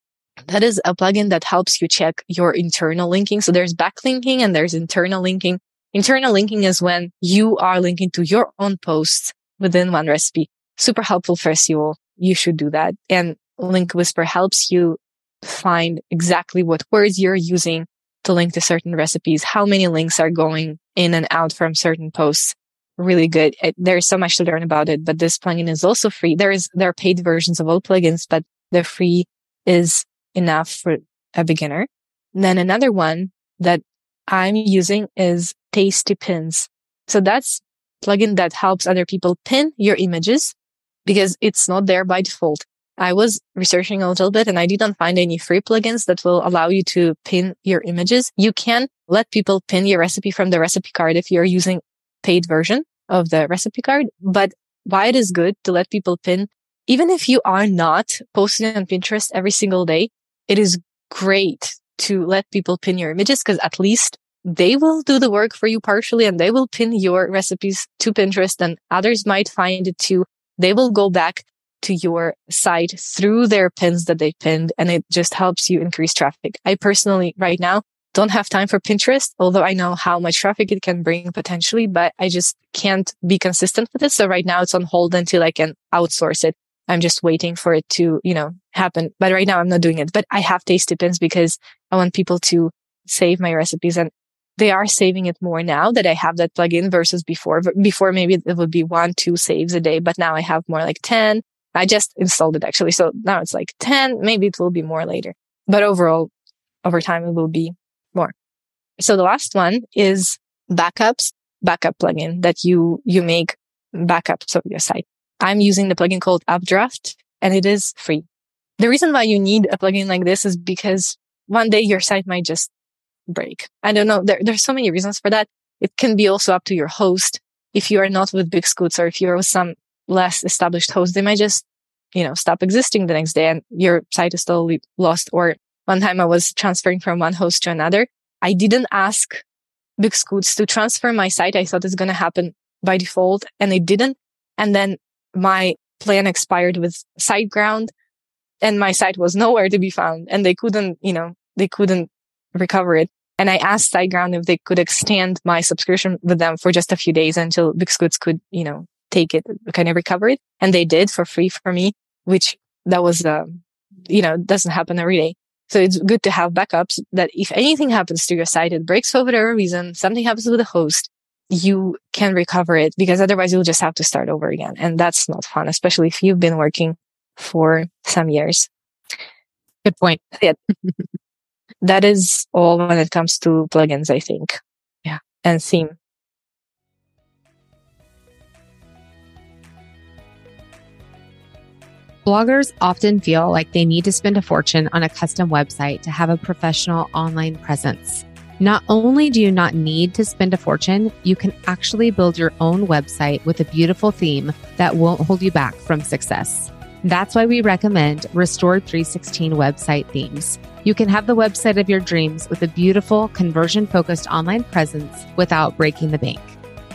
That is a plugin that helps you check your internal linking. So there's backlinking and there's internal linking. Internal linking is when you are linking to your own posts within one recipe. Super helpful for SEO. You should do that. And Link Whisper helps you find exactly what words you're using to link to certain recipes, how many links are going in and out from certain posts. Really good. It, there's so much to learn about it, but this plugin is also free. There is, there are paid versions of all plugins, but the free is enough for a beginner. And then another one that I'm using is Tasty Pins. So that's plugin that helps other people pin your images because it's not there by default. I was researching a little bit and I didn't find any free plugins that will allow you to pin your images. You can let people pin your recipe from the recipe card if you're using paid version of the recipe card. But why it is good to let people pin, even if you are not posting on Pinterest every single day, it is great to let people pin your images because at least they will do the work for you partially and they will pin your recipes to Pinterest and others might find it too. They will go back to your site through their pins that they pinned and it just helps you increase traffic. I personally right now don't have time for Pinterest, although I know how much traffic it can bring potentially, but I just can't be consistent with it. So right now it's on hold until I can outsource it. I'm just waiting for it to, you know, happen. But right now I'm not doing it, but I have tasty pins because I want people to save my recipes and they are saving it more now that I have that plugin versus before. Before maybe it would be one, two saves a day, but now I have more like 10 I just installed it actually. So now it's like 10. Maybe it will be more later, but overall, over time, it will be more. So the last one is backups, backup plugin that you, you make backups of your site. I'm using the plugin called Updraft and it is free. The reason why you need a plugin like this is because one day your site might just break. I don't know. There, there's so many reasons for that. It can be also up to your host. If you are not with Big or if you're with some less established host, they might just, you know, stop existing the next day and your site is totally lost. Or one time I was transferring from one host to another. I didn't ask Big Scoots to transfer my site. I thought it's going to happen by default and it didn't. And then my plan expired with SiteGround and my site was nowhere to be found and they couldn't, you know, they couldn't recover it. And I asked SiteGround if they could extend my subscription with them for just a few days until Big Scoots could, you know, take it, kind of recover it. And they did for free for me, which that was, uh, you know, doesn't happen every day. So it's good to have backups that if anything happens to your site, it breaks for whatever reason, something happens with the host, you can recover it because otherwise you'll just have to start over again. And that's not fun, especially if you've been working for some years. Good point. Yeah. [laughs] that is all when it comes to plugins, I think. Yeah. And theme. Bloggers often feel like they need to spend a fortune on a custom website to have a professional online presence. Not only do you not need to spend a fortune, you can actually build your own website with a beautiful theme that won't hold you back from success. That's why we recommend Restored 316 website themes. You can have the website of your dreams with a beautiful conversion focused online presence without breaking the bank.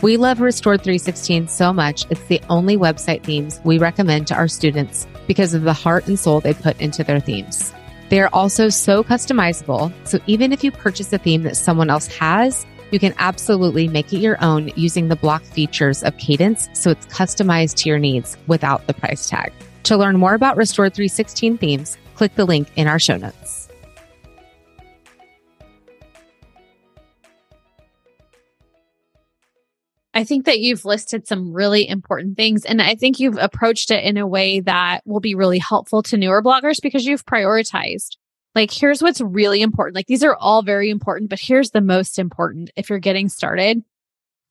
We love Restored 316 so much, it's the only website themes we recommend to our students because of the heart and soul they put into their themes. They are also so customizable, so even if you purchase a theme that someone else has, you can absolutely make it your own using the block features of Kadence so it's customized to your needs without the price tag. To learn more about Restored 316 themes, click the link in our show notes. I think that you've listed some really important things. And I think you've approached it in a way that will be really helpful to newer bloggers because you've prioritized. Like, here's what's really important. Like, these are all very important, but here's the most important if you're getting started.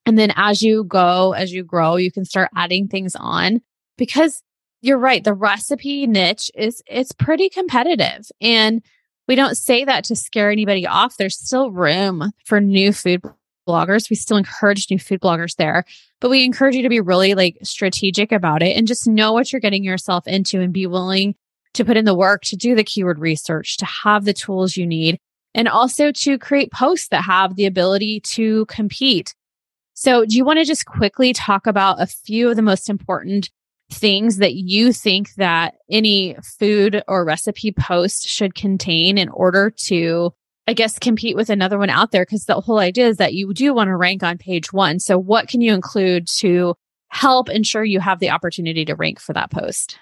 And then as you go, as you grow, you can start adding things on because you're right. The recipe niche is it's pretty competitive. And we don't say that to scare anybody off. There's still room for new food bloggers. We still encourage new food bloggers there, but we encourage you to be really like strategic about it and just know what you're getting yourself into and be willing to put in the work to do the keyword research, to have the tools you need, and also to create posts that have the ability to compete. So, do you want to just quickly talk about a few of the most important things that you think that any food or recipe post should contain in order to I guess compete with another one out there because the whole idea is that you do want to rank on page one. So what can you include to help ensure you have the opportunity to rank for that post?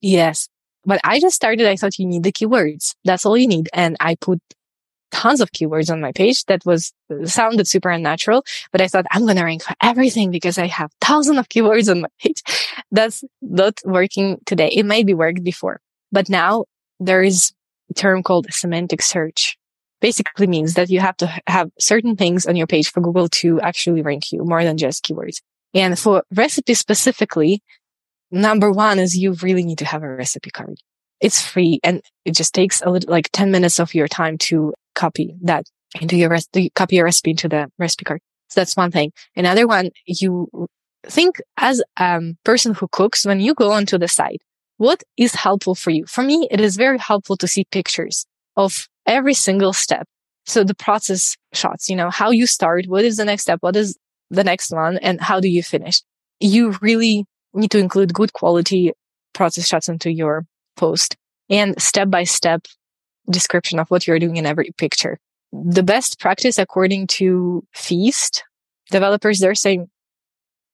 Yes. But I just started, I thought you need the keywords. That's all you need. And I put tons of keywords on my page that was sounded super unnatural, but I thought I'm going to rank for everything because I have thousands of keywords on my [laughs] page. That's not working today. It might maybe worked before, but now there is a term called semantic search. Basically means that you have to have certain things on your page for Google to actually rank you more than just keywords. And for recipes specifically, number one is you really need to have a recipe card. It's free and it just takes a little, like 10 minutes of your time to copy that into your recipe, copy your recipe into the recipe card. So that's one thing. Another one, you think as a person who cooks, when you go onto the site, what is helpful for you? For me, it is very helpful to see pictures of every single step. So the process shots, you know, how you start, what is the next step? What is the next one? And how do you finish? You really need to include good quality process shots into your post and step by step description of what you're doing in every picture. The best practice according to Feast developers, they're saying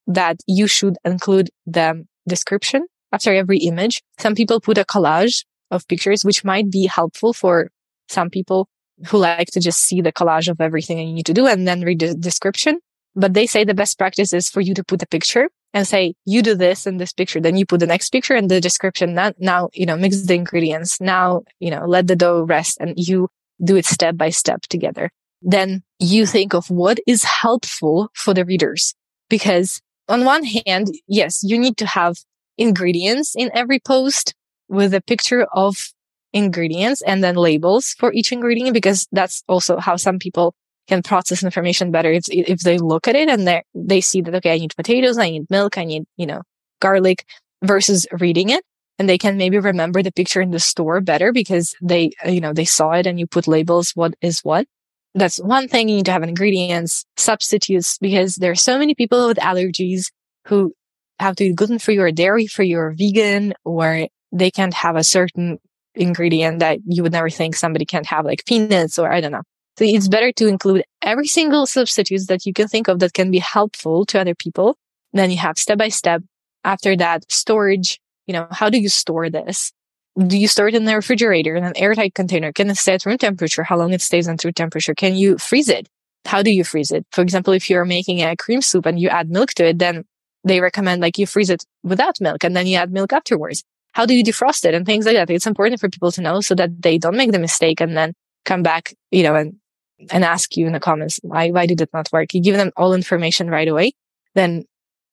that you should include the description after every image. Some people put a collage of pictures, which might be helpful for some people who like to just see the collage of everything you need to do and then read the description. But they say the best practice is for you to put a picture and say, you do this in this picture. Then you put the next picture and the description. Now, now, you know, mix the ingredients. Now, you know, let the dough rest and you do it step by step together. Then you think of what is helpful for the readers. Because on one hand, yes, you need to have ingredients in every post with a picture of ingredients and then labels for each ingredient because that's also how some people can process information better if, if they look at it and they they see that, okay, I need potatoes, I need milk, I need, you know, garlic versus reading it. And they can maybe remember the picture in the store better because they, you know, they saw it and you put labels, what is what. That's one thing you need to have ingredients, substitutes, because there are so many people with allergies who have to eat gluten free or dairy free or vegan, or they can't have a certain ingredient that you would never think somebody can't have, like peanuts or I don't know. So it's better to include every single substitutes that you can think of that can be helpful to other people. Then you have step by step. After that, storage. You know, how do you store this? Do you store it in the refrigerator in an airtight container? Can it stay at room temperature? How long it stays at room temperature? Can you freeze it? How do you freeze it? For example, if you're making a cream soup and you add milk to it, then they recommend like you freeze it without milk and then you add milk afterwards. How do you defrost it and things like that? It's important for people to know so that they don't make the mistake and then come back, you know, and and ask you in the comments, why, why did it not work? You give them all information right away. Then,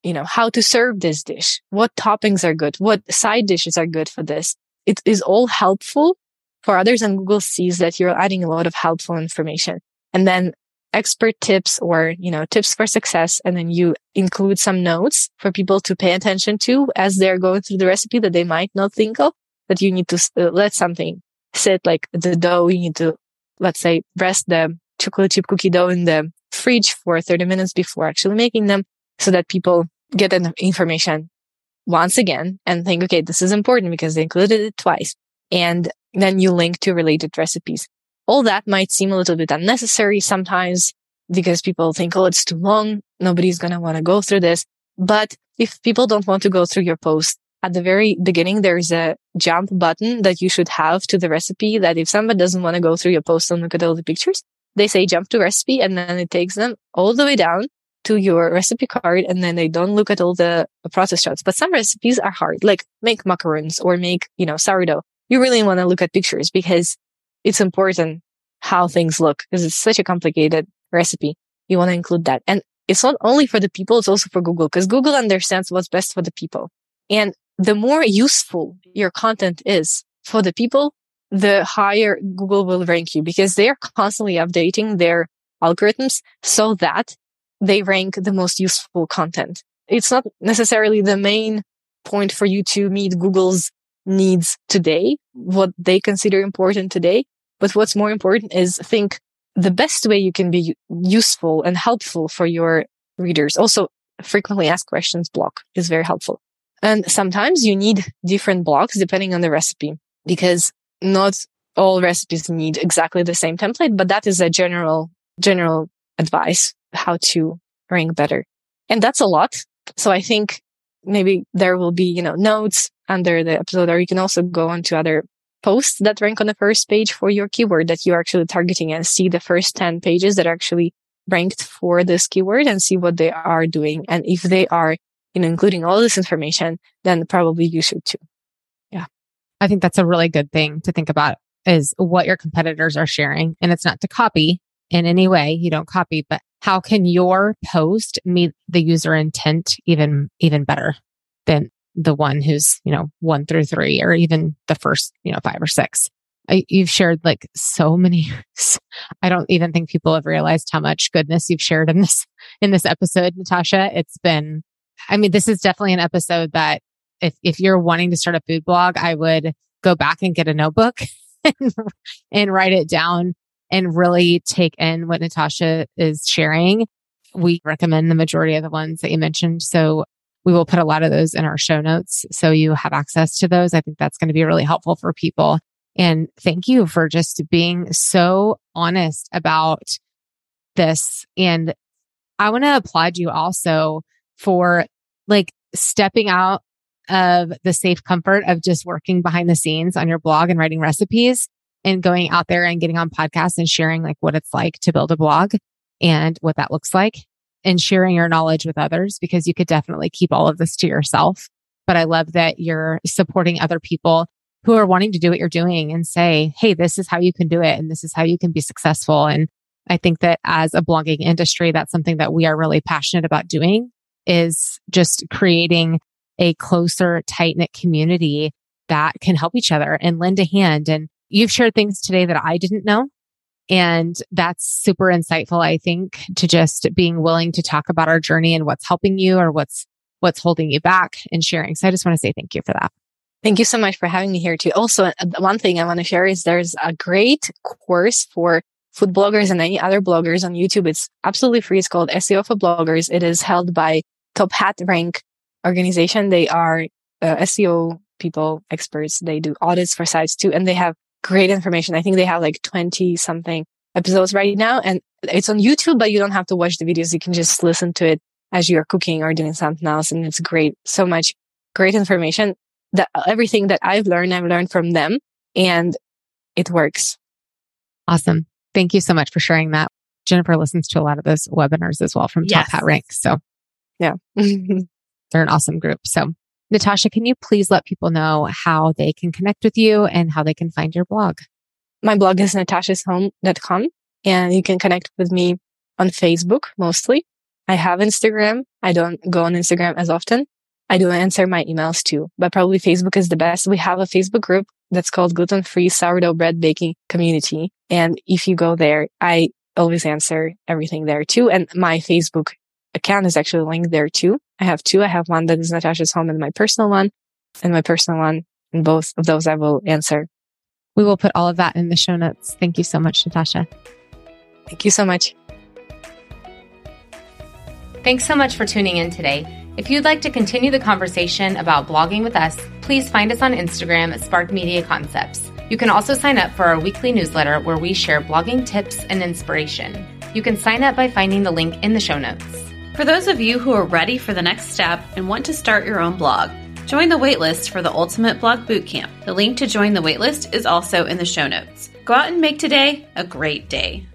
you know, how to serve this dish, what toppings are good, what side dishes are good for this. It is all helpful for others and Google sees that you're adding a lot of helpful information. And then expert tips or, you know, tips for success. And then you include some notes for people to pay attention to as they're going through the recipe that they might not think of, that you need to uh, let something sit like the dough. You need to let's say, rest the chocolate chip cookie dough in the fridge for 30 minutes before actually making them so that people get the information once again and think, okay, this is important because they included it twice. And then you link to related recipes. All that might seem a little bit unnecessary sometimes because people think, oh, it's too long. Nobody's going to want to go through this. But if people don't want to go through your post, at the very beginning, there's a jump button that you should have to the recipe that if somebody doesn't want to go through your post and look at all the pictures, they say jump to recipe and then it takes them all the way down to your recipe card and then they don't look at all the process shots. But some recipes are hard, like make macarons or make, you know, sourdough. You really want to look at pictures because it's important how things look because it's such a complicated recipe. You want to include that. And it's not only for the people, it's also for Google because Google understands what's best for the people. And the more useful your content is for the people, the higher Google will rank you because they are constantly updating their algorithms so that they rank the most useful content. It's not necessarily the main point for you to meet Google's needs today, what they consider important today. But what's more important is think the best way you can be useful and helpful for your readers. Also, frequently asked questions block is very helpful. And sometimes you need different blocks depending on the recipe because not all recipes need exactly the same template, but that is a general, general advice how to rank better. And that's a lot. So I think maybe there will be, you know, notes under the episode, or you can also go on to other posts that rank on the first page for your keyword that you're actually targeting and see the first 10 pages that are actually ranked for this keyword and see what they are doing. And if they are, you know, including all this information, then probably you should too. Yeah. I think that's a really good thing to think about is what your competitors are sharing. And it's not to copy in any way. You don't copy, but how can your post meet the user intent even, even better than the one who's, you know, one through three or even the first, you know, five or six? I, you've shared like so many. [laughs] I don't even think people have realized how much goodness you've shared in this, in this episode, Natasha. It's been, I mean, this is definitely an episode that if, if you're wanting to start a food blog, I would go back and get a notebook [laughs] and, and write it down and really take in what Natasha is sharing. We recommend the majority of the ones that you mentioned. So we will put a lot of those in our show notes. So you have access to those. I think that's going to be really helpful for people. And thank you for just being so honest about this. And I want to applaud you also for like stepping out of the safe comfort of just working behind the scenes on your blog and writing recipes and going out there and getting on podcasts and sharing like what it's like to build a blog and what that looks like and sharing your knowledge with others because you could definitely keep all of this to yourself. But I love that you're supporting other people who are wanting to do what you're doing and say, Hey, this is how you can do it. And this is how you can be successful. And I think that as a blogging industry, that's something that we are really passionate about doing is just creating a closer, tight knit community that can help each other and lend a hand and You've shared things today that I didn't know. And that's super insightful, I think, to just being willing to talk about our journey and what's helping you or what's, what's holding you back and sharing. So I just want to say thank you for that. Thank you so much for having me here too. Also, uh, one thing I want to share is there's a great course for food bloggers and any other bloggers on YouTube. It's absolutely free. It's called SEO for Bloggers. It is held by Top Hat Rank organization. They are uh, SEO people, experts. They do audits for sites too, and they have great information. I think they have like 20 something episodes right now and it's on YouTube, but you don't have to watch the videos. You can just listen to it as you're cooking or doing something else. And it's great. So much great information that everything that I've learned, I've learned from them and it works. Awesome. Thank you so much for sharing that. Jennifer listens to a lot of those webinars as well from yes. Top Hat Rank. So yeah, [laughs] they're an awesome group. So Natasha, can you please let people know how they can connect with you and how they can find your blog? My blog is natashashome.com and you can connect with me on Facebook mostly. I have Instagram. I don't go on Instagram as often. I do answer my emails too, but probably Facebook is the best. We have a Facebook group that's called gluten free sourdough bread baking community. And if you go there, I always answer everything there too. And my Facebook account is actually linked there too. I have two. I have one that is Natasha's home and my personal one and my personal one. And both of those I will answer. We will put all of that in the show notes. Thank you so much, Natasha. Thank you so much. Thanks so much for tuning in today. If you'd like to continue the conversation about blogging with us, please find us on Instagram at Spark Media Concepts. You can also sign up for our weekly newsletter where we share blogging tips and inspiration. You can sign up by finding the link in the show notes. For those of you who are ready for the next step and want to start your own blog, join the waitlist for the Ultimate Blog Bootcamp. The link to join the waitlist is also in the show notes. Go out and make today a great day.